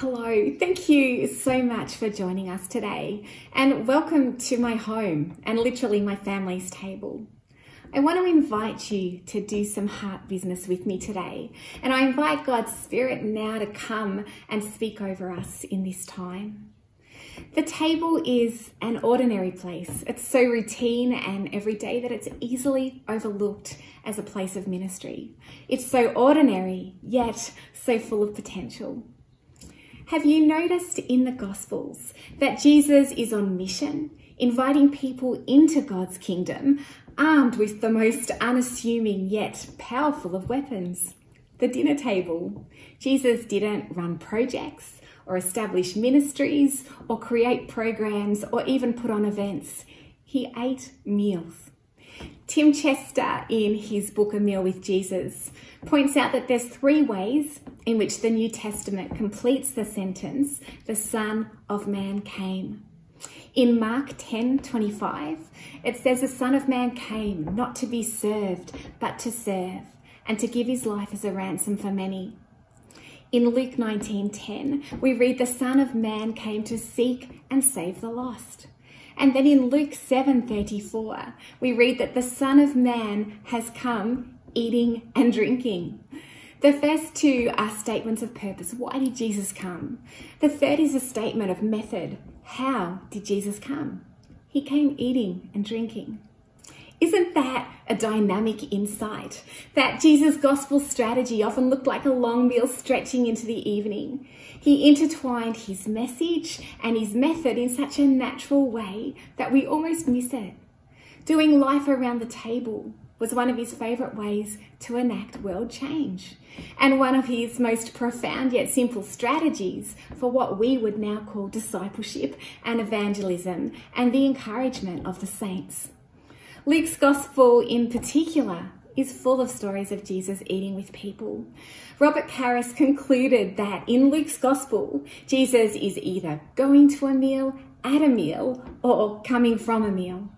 Hello, thank you so much for joining us today, and welcome to my home and literally my family's table. I want to invite you to do some heart business with me today, and I invite God's Spirit now to come and speak over us in this time. The table is an ordinary place. It's so routine and everyday that it's easily overlooked as a place of ministry. It's so ordinary, yet so full of potential. Have you noticed in the Gospels that Jesus is on mission, inviting people into God's kingdom, armed with the most unassuming yet powerful of weapons? The dinner table. Jesus didn't run projects or establish ministries or create programs or even put on events. He ate meals. Tim Chester, in his book A Meal with Jesus, points out that there's three ways in which the New Testament completes the sentence, the Son of Man came. In Mark 10 25, it says, The Son of Man came not to be served, but to serve, and to give his life as a ransom for many. In Luke 19:10, we read the Son of Man came to seek and save the lost. And then in Luke 7:34, we read that the Son of Man has come eating and drinking. The first two are statements of purpose. Why did Jesus come? The third is a statement of method. How did Jesus come? He came eating and drinking. Isn't that a dynamic insight? That Jesus' gospel strategy often looked like a long meal stretching into the evening. He intertwined his message and his method in such a natural way that we almost miss it. Doing life around the table was one of his favourite ways to enact world change, and one of his most profound yet simple strategies for what we would now call discipleship and evangelism and the encouragement of the saints. Luke's gospel, in particular, is full of stories of Jesus eating with people. Robert Karris concluded that in Luke's gospel, Jesus is either going to a meal, at a meal, or coming from a meal.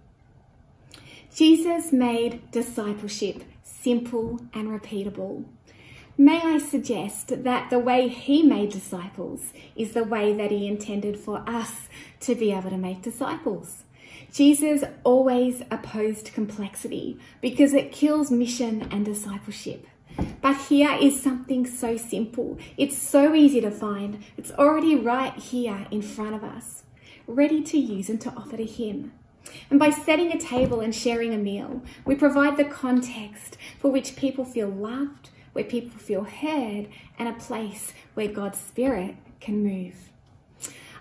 Jesus made discipleship simple and repeatable. May I suggest that the way he made disciples is the way that he intended for us to be able to make disciples. Jesus always opposed complexity because it kills mission and discipleship. But here is something so simple. It's so easy to find. It's already right here in front of us, ready to use and to offer to Him. And by setting a table and sharing a meal, we provide the context for which people feel loved, where people feel heard, and a place where God's Spirit can move.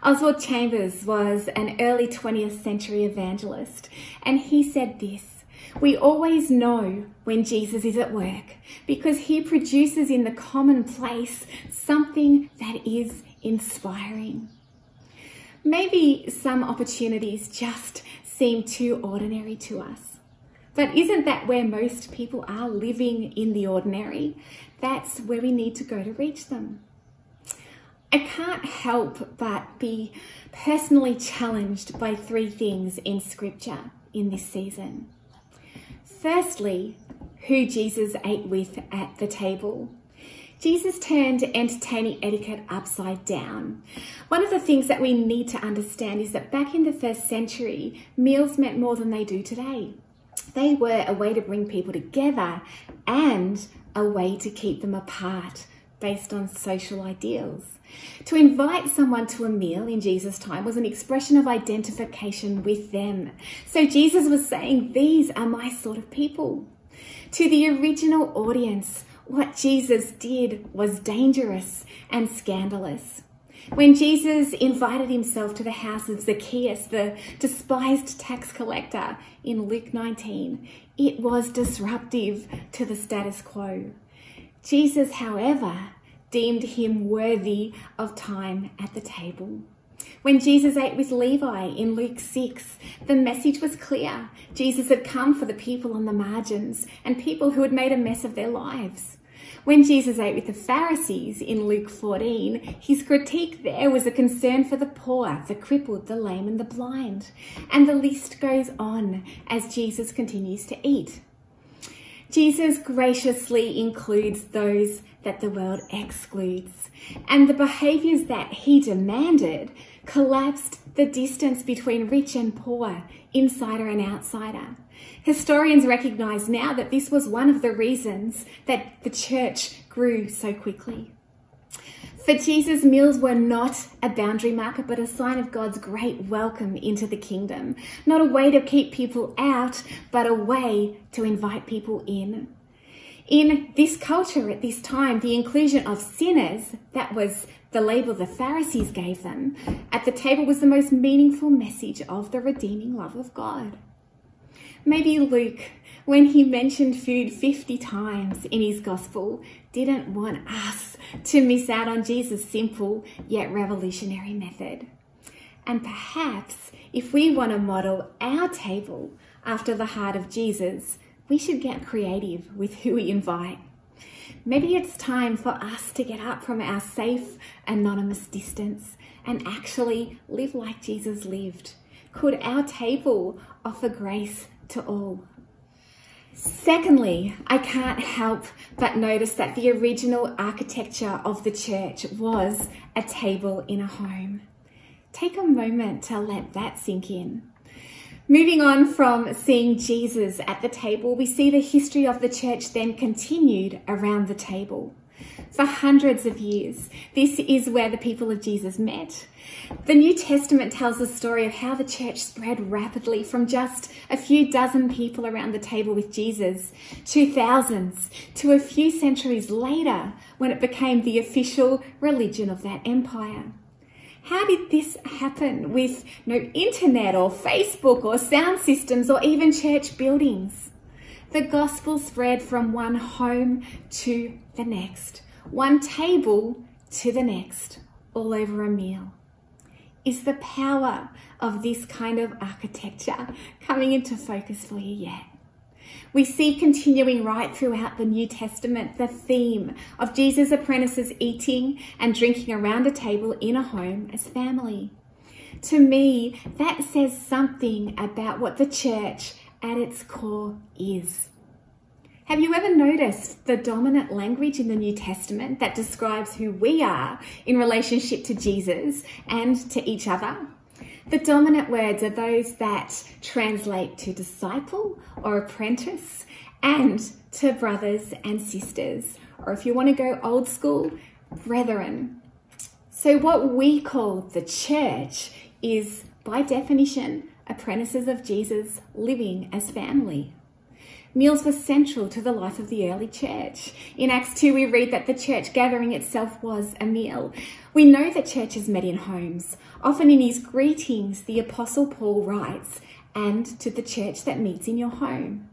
Oswald Chambers was an early 20th century evangelist, and he said this We always know when Jesus is at work because he produces in the commonplace something that is inspiring. Maybe some opportunities just seem too ordinary to us. But isn't that where most people are living in the ordinary? That's where we need to go to reach them. I can't help but be personally challenged by three things in Scripture in this season. Firstly, who Jesus ate with at the table. Jesus turned entertaining etiquette upside down. One of the things that we need to understand is that back in the first century, meals meant more than they do today. They were a way to bring people together and a way to keep them apart based on social ideals. To invite someone to a meal in Jesus' time was an expression of identification with them. So Jesus was saying, These are my sort of people. To the original audience, what Jesus did was dangerous and scandalous. When Jesus invited himself to the house of Zacchaeus, the despised tax collector, in Luke 19, it was disruptive to the status quo. Jesus, however, deemed him worthy of time at the table. When Jesus ate with Levi in Luke 6, the message was clear. Jesus had come for the people on the margins and people who had made a mess of their lives. When Jesus ate with the Pharisees in Luke 14, his critique there was a concern for the poor, the crippled, the lame, and the blind. And the list goes on as Jesus continues to eat. Jesus graciously includes those that the world excludes, and the behaviours that he demanded collapsed the distance between rich and poor, insider and outsider. Historians recognise now that this was one of the reasons that the church grew so quickly. For Jesus, meals were not a boundary marker, but a sign of God's great welcome into the kingdom. Not a way to keep people out, but a way to invite people in. In this culture at this time, the inclusion of sinners, that was the label the Pharisees gave them, at the table was the most meaningful message of the redeeming love of God. Maybe Luke, when he mentioned food 50 times in his gospel, didn't want us to miss out on Jesus' simple yet revolutionary method. And perhaps if we want to model our table after the heart of Jesus, we should get creative with who we invite. Maybe it's time for us to get up from our safe, anonymous distance and actually live like Jesus lived. Could our table offer grace to all? Secondly, I can't help but notice that the original architecture of the church was a table in a home. Take a moment to let that sink in. Moving on from seeing Jesus at the table, we see the history of the church then continued around the table. For hundreds of years, this is where the people of Jesus met. The New Testament tells the story of how the church spread rapidly from just a few dozen people around the table with Jesus to thousands, to a few centuries later when it became the official religion of that empire. How did this happen with no internet or Facebook or sound systems or even church buildings? The gospel spread from one home to the next, one table to the next, all over a meal. Is the power of this kind of architecture coming into focus for you yet? We see continuing right throughout the New Testament the theme of Jesus' apprentices eating and drinking around a table in a home as family. To me, that says something about what the church at its core is. Have you ever noticed the dominant language in the New Testament that describes who we are in relationship to Jesus and to each other? The dominant words are those that translate to disciple or apprentice and to brothers and sisters, or if you want to go old school, brethren. So, what we call the church is, by definition, apprentices of Jesus living as family. Meals were central to the life of the early church. In Acts 2, we read that the church gathering itself was a meal. We know that churches met in homes. Often in his greetings, the Apostle Paul writes, and to the church that meets in your home.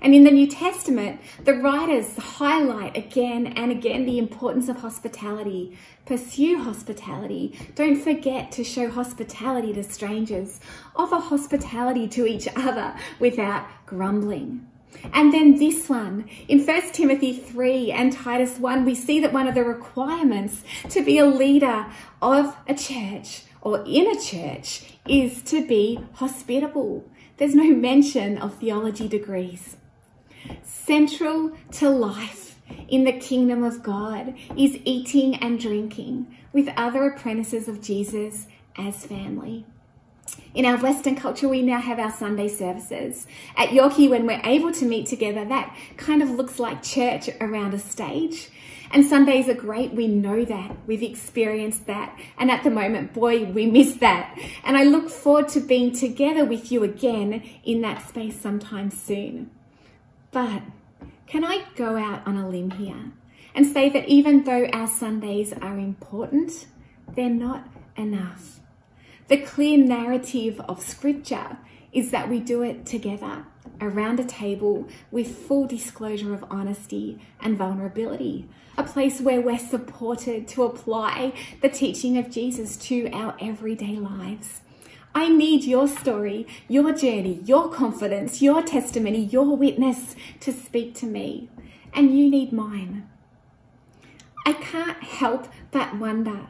And in the New Testament, the writers highlight again and again the importance of hospitality. Pursue hospitality. Don't forget to show hospitality to strangers. Offer hospitality to each other without grumbling. And then this one, in 1 Timothy 3 and Titus 1, we see that one of the requirements to be a leader of a church or in a church is to be hospitable. There's no mention of theology degrees. Central to life in the kingdom of God is eating and drinking with other apprentices of Jesus as family. In our Western culture, we now have our Sunday services. At Yorkie, when we're able to meet together, that kind of looks like church around a stage. And Sundays are great. We know that. We've experienced that. And at the moment, boy, we miss that. And I look forward to being together with you again in that space sometime soon. But can I go out on a limb here and say that even though our Sundays are important, they're not enough. The clear narrative of Scripture is that we do it together around a table with full disclosure of honesty and vulnerability, a place where we're supported to apply the teaching of Jesus to our everyday lives. I need your story, your journey, your confidence, your testimony, your witness to speak to me, and you need mine. I can't help but wonder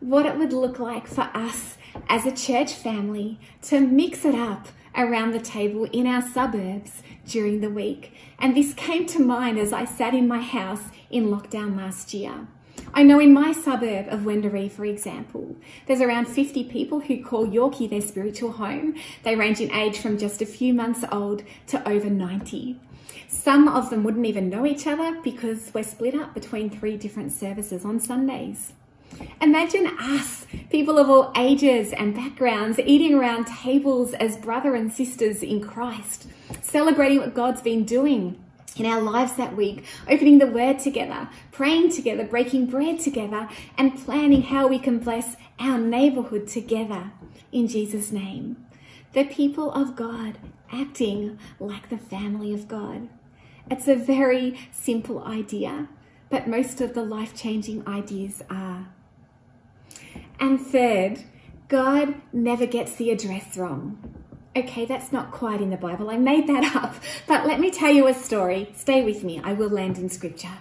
what it would look like for us as a church family to mix it up around the table in our suburbs during the week. And this came to mind as I sat in my house in lockdown last year. I know in my suburb of Wendouree, for example, there's around 50 people who call Yorkie their spiritual home. They range in age from just a few months old to over 90. Some of them wouldn't even know each other because we're split up between three different services on Sundays. Imagine us, people of all ages and backgrounds, eating around tables as brother and sisters in Christ, celebrating what God's been doing in our lives that week, opening the word together, praying together, breaking bread together, and planning how we can bless our neighborhood together in Jesus' name. The people of God acting like the family of God. It's a very simple idea, but most of the life changing ideas are. And third, God never gets the address wrong. Okay, that's not quite in the Bible. I made that up. But let me tell you a story. Stay with me. I will land in scripture.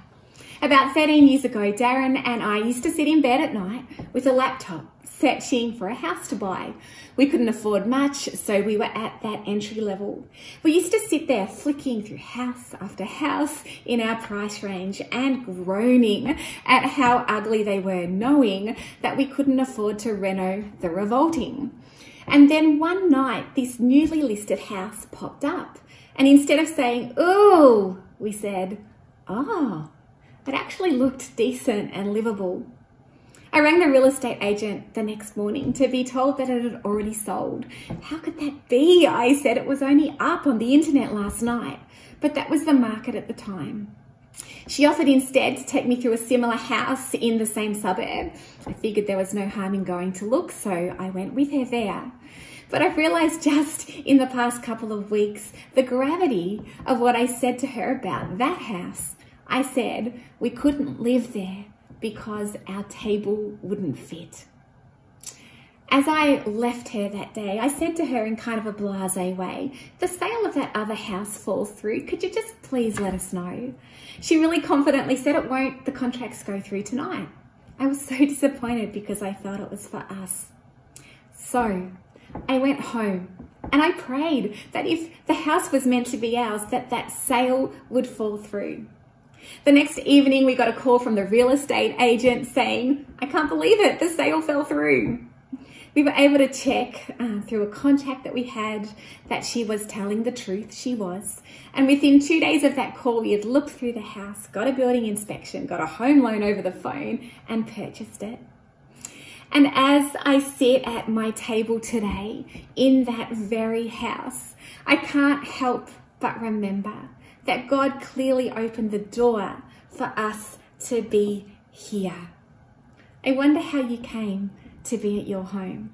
About 13 years ago, Darren and I used to sit in bed at night with a laptop searching for a house to buy. We couldn't afford much, so we were at that entry level. We used to sit there flicking through house after house in our price range and groaning at how ugly they were, knowing that we couldn't afford to reno the revolting. And then one night, this newly listed house popped up. And instead of saying, ooh, we said, oh, it actually looked decent and livable. I rang the real estate agent the next morning to be told that it had already sold. How could that be? I said it was only up on the internet last night, but that was the market at the time. She offered instead to take me through a similar house in the same suburb. I figured there was no harm in going to look, so I went with her there. But I've realised just in the past couple of weeks the gravity of what I said to her about that house. I said we couldn't live there because our table wouldn't fit. As I left her that day, I said to her in kind of a blase way, the sale of that other house falls through. Could you just please let us know? She really confidently said it won't. The contracts go through tonight. I was so disappointed because I thought it was for us. So I went home and I prayed that if the house was meant to be ours, that that sale would fall through. The next evening, we got a call from the real estate agent saying, I can't believe it, the sale fell through. We were able to check uh, through a contact that we had that she was telling the truth. She was. And within two days of that call, we had looked through the house, got a building inspection, got a home loan over the phone, and purchased it. And as I sit at my table today in that very house, I can't help but remember that God clearly opened the door for us to be here. I wonder how you came to be at your home.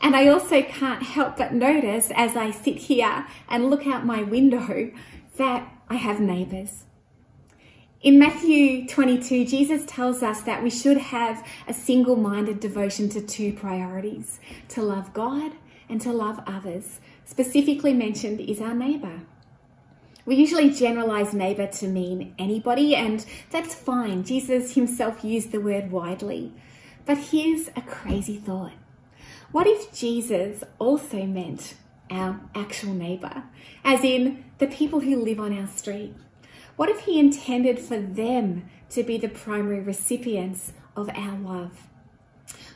And I also can't help but notice as I sit here and look out my window that I have neighbours. In Matthew 22, Jesus tells us that we should have a single minded devotion to two priorities to love God and to love others. Specifically mentioned is our neighbour. We usually generalize neighbor to mean anybody, and that's fine. Jesus himself used the word widely. But here's a crazy thought What if Jesus also meant our actual neighbor, as in the people who live on our street? What if he intended for them to be the primary recipients of our love?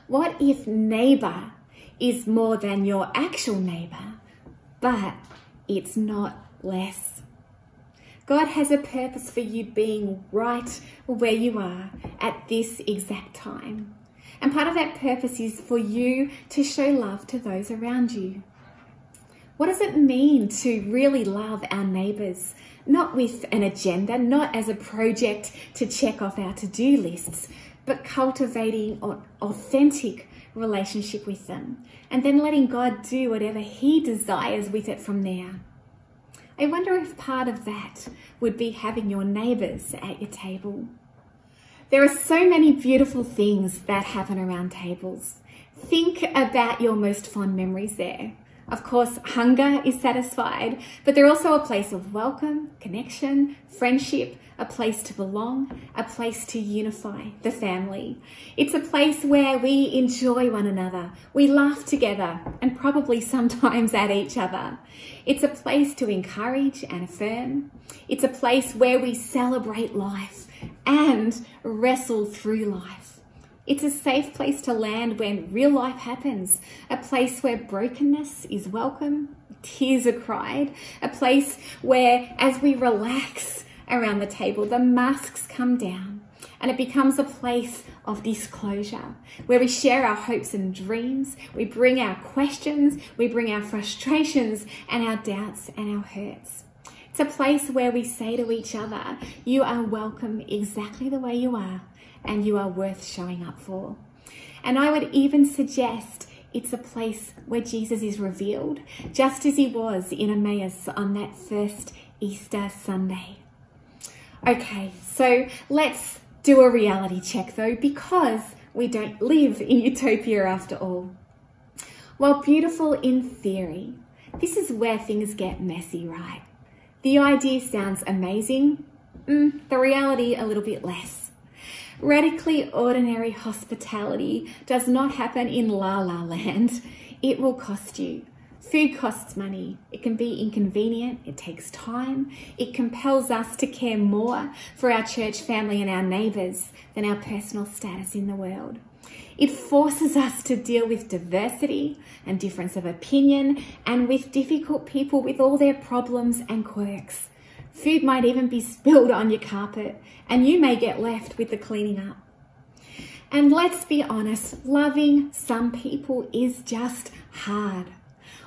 What if neighbor is more than your actual neighbor, but it's not less? God has a purpose for you being right where you are at this exact time. And part of that purpose is for you to show love to those around you. What does it mean to really love our neighbours? Not with an agenda, not as a project to check off our to do lists, but cultivating an authentic relationship with them and then letting God do whatever He desires with it from there. I wonder if part of that would be having your neighbours at your table. There are so many beautiful things that happen around tables. Think about your most fond memories there. Of course, hunger is satisfied, but they're also a place of welcome, connection, friendship, a place to belong, a place to unify the family. It's a place where we enjoy one another, we laugh together, and probably sometimes at each other. It's a place to encourage and affirm. It's a place where we celebrate life and wrestle through life. It's a safe place to land when real life happens, a place where brokenness is welcome, tears are cried, a place where as we relax around the table, the masks come down and it becomes a place of disclosure where we share our hopes and dreams, we bring our questions, we bring our frustrations and our doubts and our hurts. It's a place where we say to each other, You are welcome exactly the way you are and you are worth showing up for. And I would even suggest it's a place where Jesus is revealed, just as he was in Emmaus on that first Easter Sunday. Okay, so let's do a reality check though, because we don't live in utopia after all. While beautiful in theory, this is where things get messy, right? The idea sounds amazing, mm, the reality a little bit less. Radically ordinary hospitality does not happen in la la land. It will cost you. Food costs money. It can be inconvenient. It takes time. It compels us to care more for our church family and our neighbours than our personal status in the world. It forces us to deal with diversity and difference of opinion and with difficult people with all their problems and quirks. Food might even be spilled on your carpet, and you may get left with the cleaning up. And let's be honest, loving some people is just hard.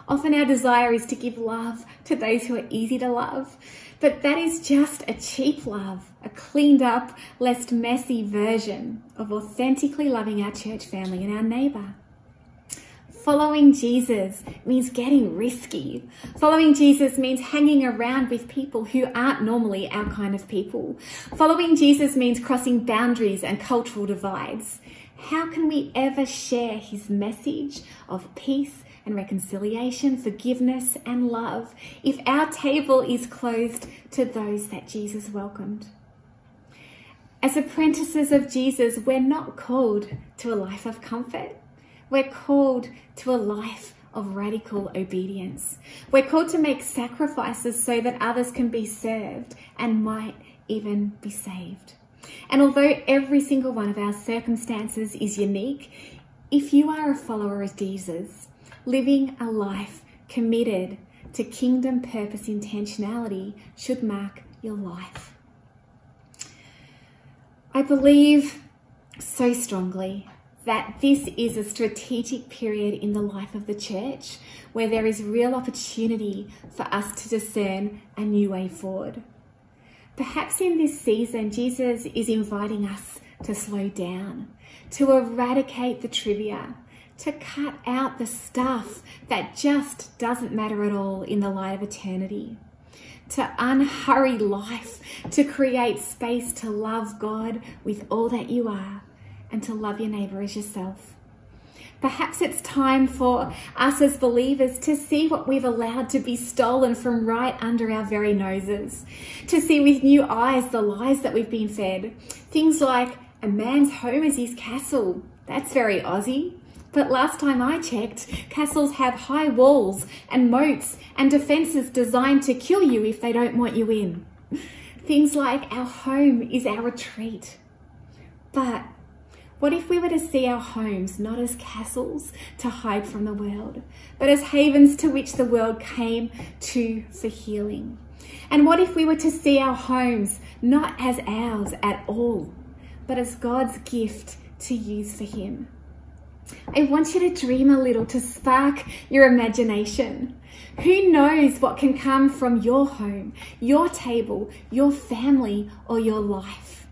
Often our desire is to give love to those who are easy to love, but that is just a cheap love, a cleaned up, less messy version of authentically loving our church family and our neighbour. Following Jesus means getting risky. Following Jesus means hanging around with people who aren't normally our kind of people. Following Jesus means crossing boundaries and cultural divides. How can we ever share his message of peace and reconciliation, forgiveness and love if our table is closed to those that Jesus welcomed? As apprentices of Jesus, we're not called to a life of comfort. We're called to a life of radical obedience. We're called to make sacrifices so that others can be served and might even be saved. And although every single one of our circumstances is unique, if you are a follower of Jesus, living a life committed to kingdom purpose intentionality should mark your life. I believe so strongly that this is a strategic period in the life of the church where there is real opportunity for us to discern a new way forward. Perhaps in this season, Jesus is inviting us to slow down, to eradicate the trivia, to cut out the stuff that just doesn't matter at all in the light of eternity, to unhurry life, to create space to love God with all that you are and to love your neighbour as yourself. Perhaps it's time for us as believers to see what we've allowed to be stolen from right under our very noses, to see with new eyes the lies that we've been fed. Things like, a man's home is his castle. That's very Aussie. But last time I checked, castles have high walls and moats and defences designed to kill you if they don't want you in. Things like, our home is our retreat. But what if we were to see our homes not as castles to hide from the world, but as havens to which the world came to for healing? And what if we were to see our homes not as ours at all, but as God's gift to use for Him? I want you to dream a little to spark your imagination. Who knows what can come from your home, your table, your family, or your life?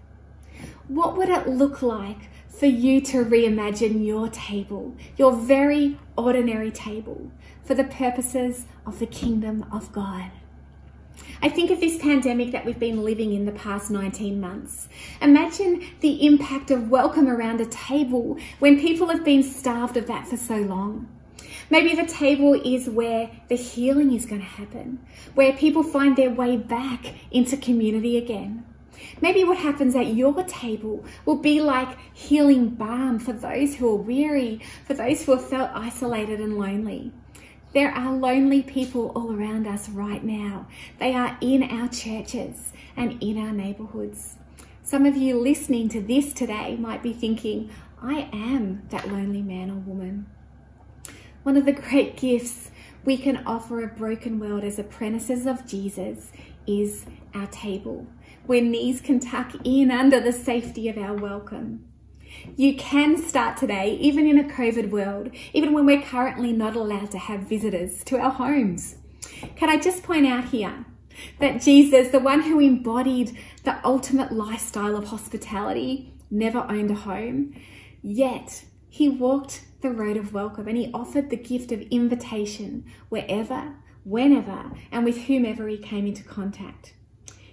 What would it look like for you to reimagine your table, your very ordinary table, for the purposes of the kingdom of God. I think of this pandemic that we've been living in the past 19 months. Imagine the impact of welcome around a table when people have been starved of that for so long. Maybe the table is where the healing is going to happen, where people find their way back into community again. Maybe what happens at your table will be like healing balm for those who are weary, for those who have felt isolated and lonely. There are lonely people all around us right now. They are in our churches and in our neighborhoods. Some of you listening to this today might be thinking, I am that lonely man or woman. One of the great gifts we can offer a broken world as apprentices of Jesus is our table, where knees can tuck in under the safety of our welcome. You can start today, even in a COVID world, even when we're currently not allowed to have visitors to our homes. Can I just point out here that Jesus, the one who embodied the ultimate lifestyle of hospitality, never owned a home, yet he walked the road of welcome and he offered the gift of invitation wherever, whenever, and with whomever he came into contact.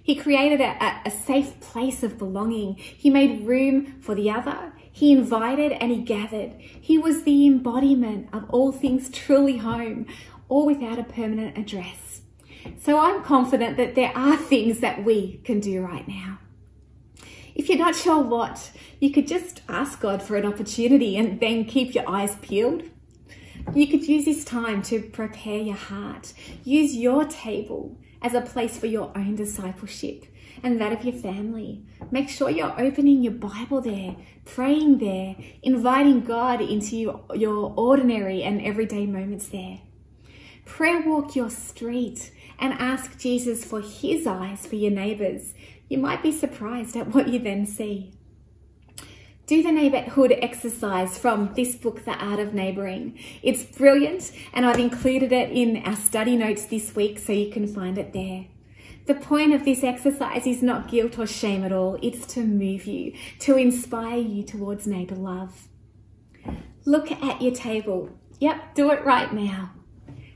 He created a, a, safe place of belonging. He made room for the other. He invited and he gathered. He was the embodiment of all things truly home, all without a permanent address. So I'm confident that there are things that we can do right now. If you're not sure what, you could just ask God for an opportunity and then keep your eyes peeled. You could use this time to prepare your heart. Use your table as a place for your own discipleship and that of your family. Make sure you're opening your Bible there, praying there, inviting God into your, ordinary and everyday moments there. Prayer walk your street and ask Jesus for his eyes for your neighbours. You might be surprised at what you then see. Do the neighbourhood exercise from this book, The Art of Neighbouring. It's brilliant, and I've included it in our study notes this week so you can find it there. The point of this exercise is not guilt or shame at all, it's to move you, to inspire you towards neighbour love. Look at your table. Yep, do it right now.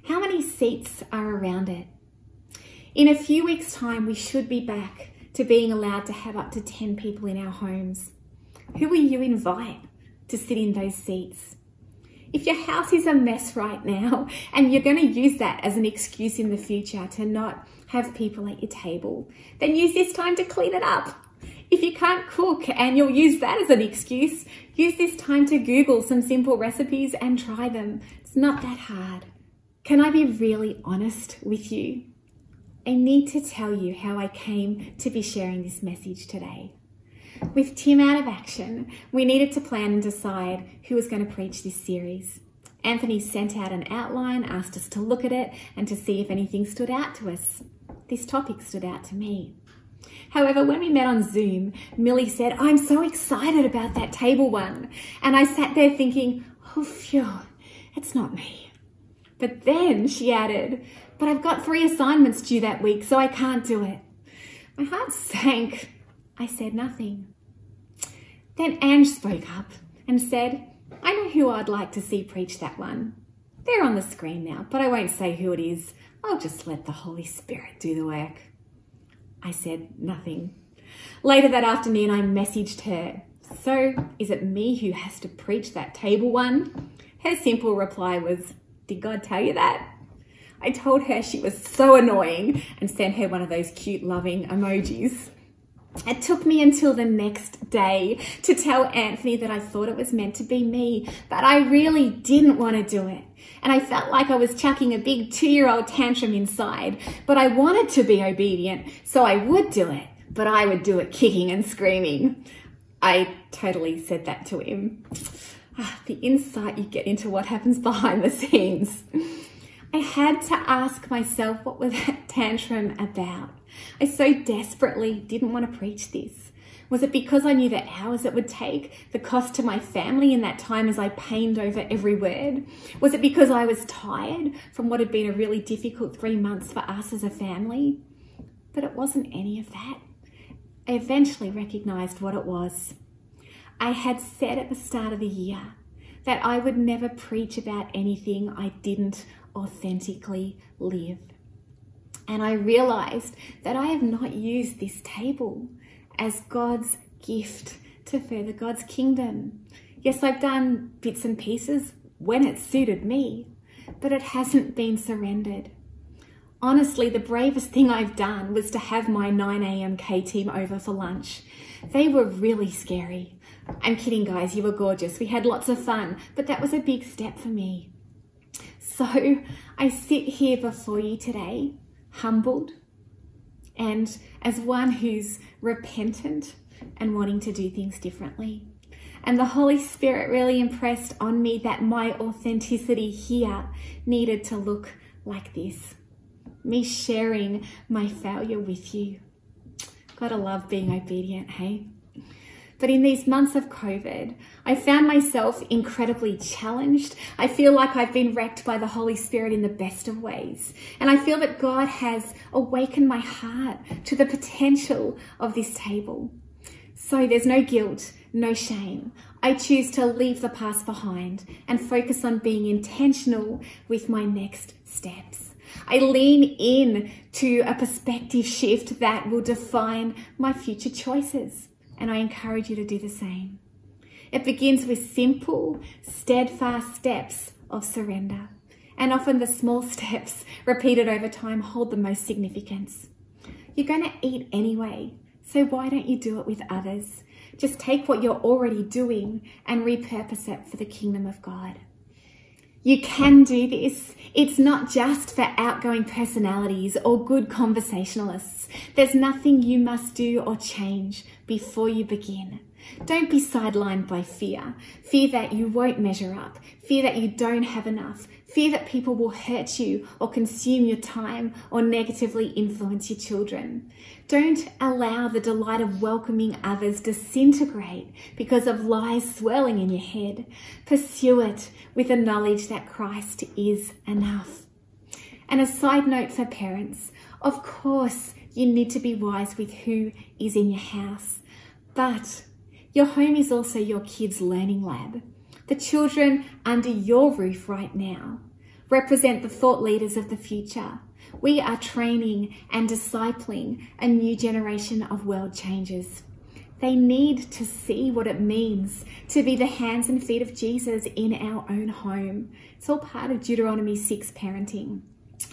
How many seats are around it? In a few weeks' time, we should be back to being allowed to have up to 10 people in our homes. Who will you invite to sit in those seats? If your house is a mess right now and you're going to use that as an excuse in the future to not have people at your table, then use this time to clean it up. If you can't cook and you'll use that as an excuse, use this time to Google some simple recipes and try them. It's not that hard. Can I be really honest with you? I need to tell you how I came to be sharing this message today. With Tim out of action, we needed to plan and decide who was going to preach this series. Anthony sent out an outline, asked us to look at it and to see if anything stood out to us. This topic stood out to me. However, when we met on Zoom, Millie said, I'm so excited about that table one. And I sat there thinking, oh, phew, it's not me. But then she added, but I've got three assignments due that week, so I can't do it. My heart sank. I said nothing. Then Ange spoke up and said, I know who I'd like to see preach that one. They're on the screen now, but I won't say who it is. I'll just let the Holy Spirit do the work. I said nothing. Later that afternoon, I messaged her. So, is it me who has to preach that table one? Her simple reply was, Did God tell you that? I told her she was so annoying and sent her one of those cute, loving emojis. It took me until the next day to tell Anthony that I thought it was meant to be me, but I really didn't want to do it. And I felt like I was chucking a big two year old tantrum inside, but I wanted to be obedient, so I would do it, but I would do it kicking and screaming. I totally said that to him. Ah, the insight you get into what happens behind the scenes. I had to ask myself what was that tantrum about? I so desperately didn't want to preach this. Was it because I knew the hours it would take, the cost to my family in that time as I pained over every word? Was it because I was tired from what had been a really difficult three months for us as a family? But it wasn't any of that. I eventually recognised what it was. I had said at the start of the year that I would never preach about anything I didn't authentically live. And I realized that I have not used this table as God's gift to further God's kingdom. Yes, I've done bits and pieces when it suited me, but it hasn't been surrendered. Honestly, the bravest thing I've done was to have my 9am K team over for lunch. They were really scary. I'm kidding, guys, you were gorgeous. We had lots of fun, but that was a big step for me. So I sit here before you today, humbled, and as one who's repentant and wanting to do things differently. And the Holy Spirit really impressed on me that my authenticity here needed to look like this me sharing my failure with you. Gotta love being obedient, hey? But in these months of COVID, I found myself incredibly challenged. I feel like I've been wrecked by the Holy Spirit in the best of ways. And I feel that God has awakened my heart to the potential of this table. So there's no guilt, no shame. I choose to leave the past behind and focus on being intentional with my next steps. I lean in to a perspective shift that will define my future choices and I encourage you to do the same. It begins with simple, steadfast steps of surrender. And often the small steps repeated over time hold the most significance. You're going to eat anyway, so why don't you do it with others? Just take what you're already doing and repurpose it for the kingdom of God. You can do this. It's not just for outgoing personalities or good conversationalists. There's nothing you must do or change before you begin. Don't be sidelined by fear. Fear that you won't measure up. Fear that you don't have enough. Fear that people will hurt you or consume your time or negatively influence your children. Don't allow the delight of welcoming others disintegrate because of lies swirling in your head. Pursue it with the knowledge that Christ is enough. And a side note for parents, of course, you need to be wise with who is in your house, but your home is also your kids' learning lab. The children under your roof right now represent the thought leaders of the future. We are training and discipling a new generation of world changers. They need to see what it means to be the hands and feet of Jesus in our own home. It's all part of Deuteronomy 6 parenting.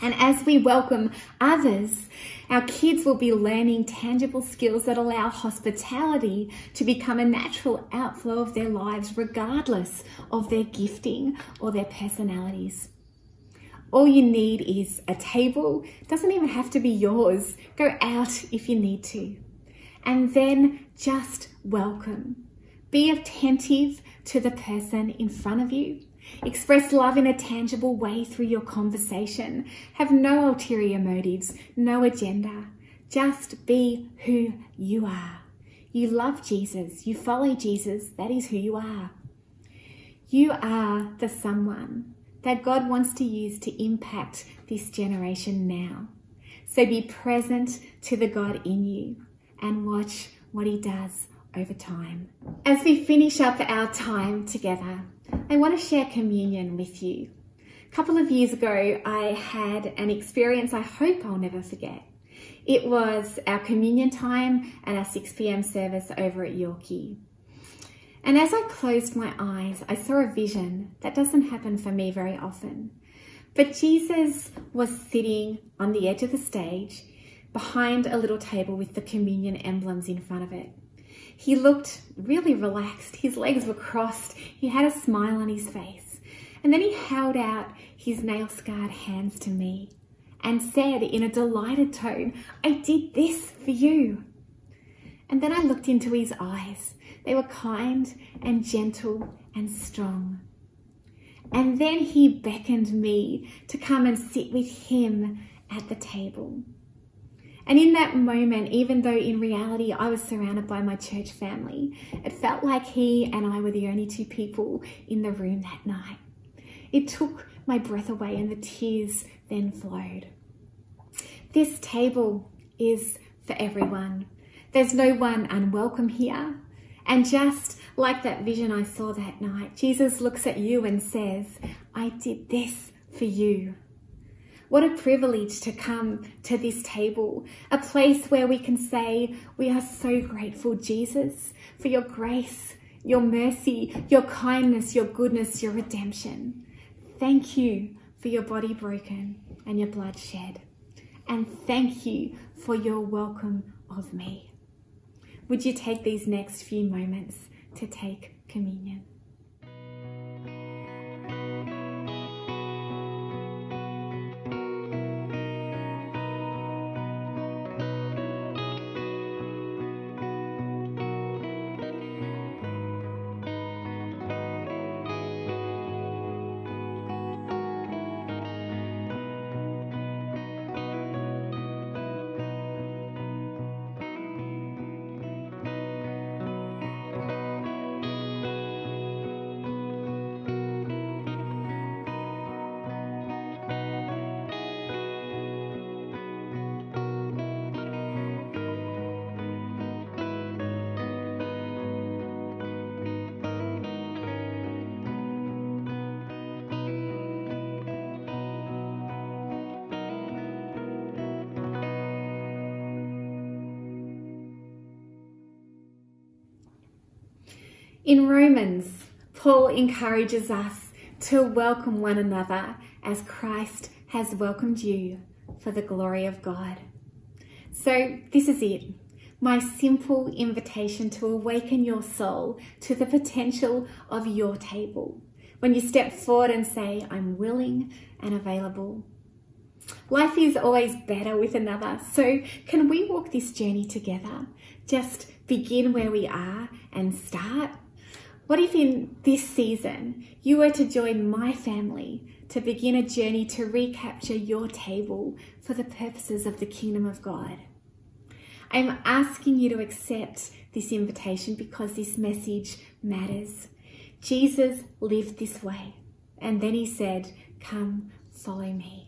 And as we welcome others, our kids will be learning tangible skills that allow hospitality to become a natural outflow of their lives, regardless of their gifting or their personalities. All you need is a table, doesn't even have to be yours. Go out if you need to. And then just welcome. Be attentive to the person in front of you. Express love in a tangible way through your conversation. Have no ulterior motives, no agenda. Just be who you are. You love Jesus, you follow Jesus, that is who you are. You are the someone that God wants to use to impact this generation now. So be present to the God in you and watch what He does over time. As we finish up our time together, I want to share communion with you. A couple of years ago, I had an experience I hope I'll never forget. It was our communion time and our 6 p.m. service over at Yorkie. And as I closed my eyes, I saw a vision that doesn't happen for me very often. But Jesus was sitting on the edge of the stage behind a little table with the communion emblems in front of it. He looked really relaxed. His legs were crossed. He had a smile on his face. And then he held out his nail scarred hands to me and said in a delighted tone, I did this for you. And then I looked into his eyes they were kind and gentle and strong. And then he beckoned me to come and sit with him at the table. And in that moment, even though in reality I was surrounded by my church family, it felt like he and I were the only two people in the room that night. It took my breath away and the tears then flowed. This table is for everyone. There's no one unwelcome here. And just like that vision I saw that night, Jesus looks at you and says, I did this for you. What a privilege to come to this table, a place where we can say, We are so grateful, Jesus, for your grace, your mercy, your kindness, your goodness, your redemption. Thank you for your body broken and your blood shed. And thank you for your welcome of me. Would you take these next few moments to take communion? In Romans, Paul encourages us to welcome one another as Christ has welcomed you for the glory of God. So, this is it my simple invitation to awaken your soul to the potential of your table. When you step forward and say, I'm willing and available. Life is always better with another, so can we walk this journey together? Just begin where we are and start what if in this season you were to join my family to begin a journey to recapture your table for the purposes of the kingdom of God? I'm asking you to accept this invitation because this message matters. Jesus lived this way, and then he said, Come, follow me.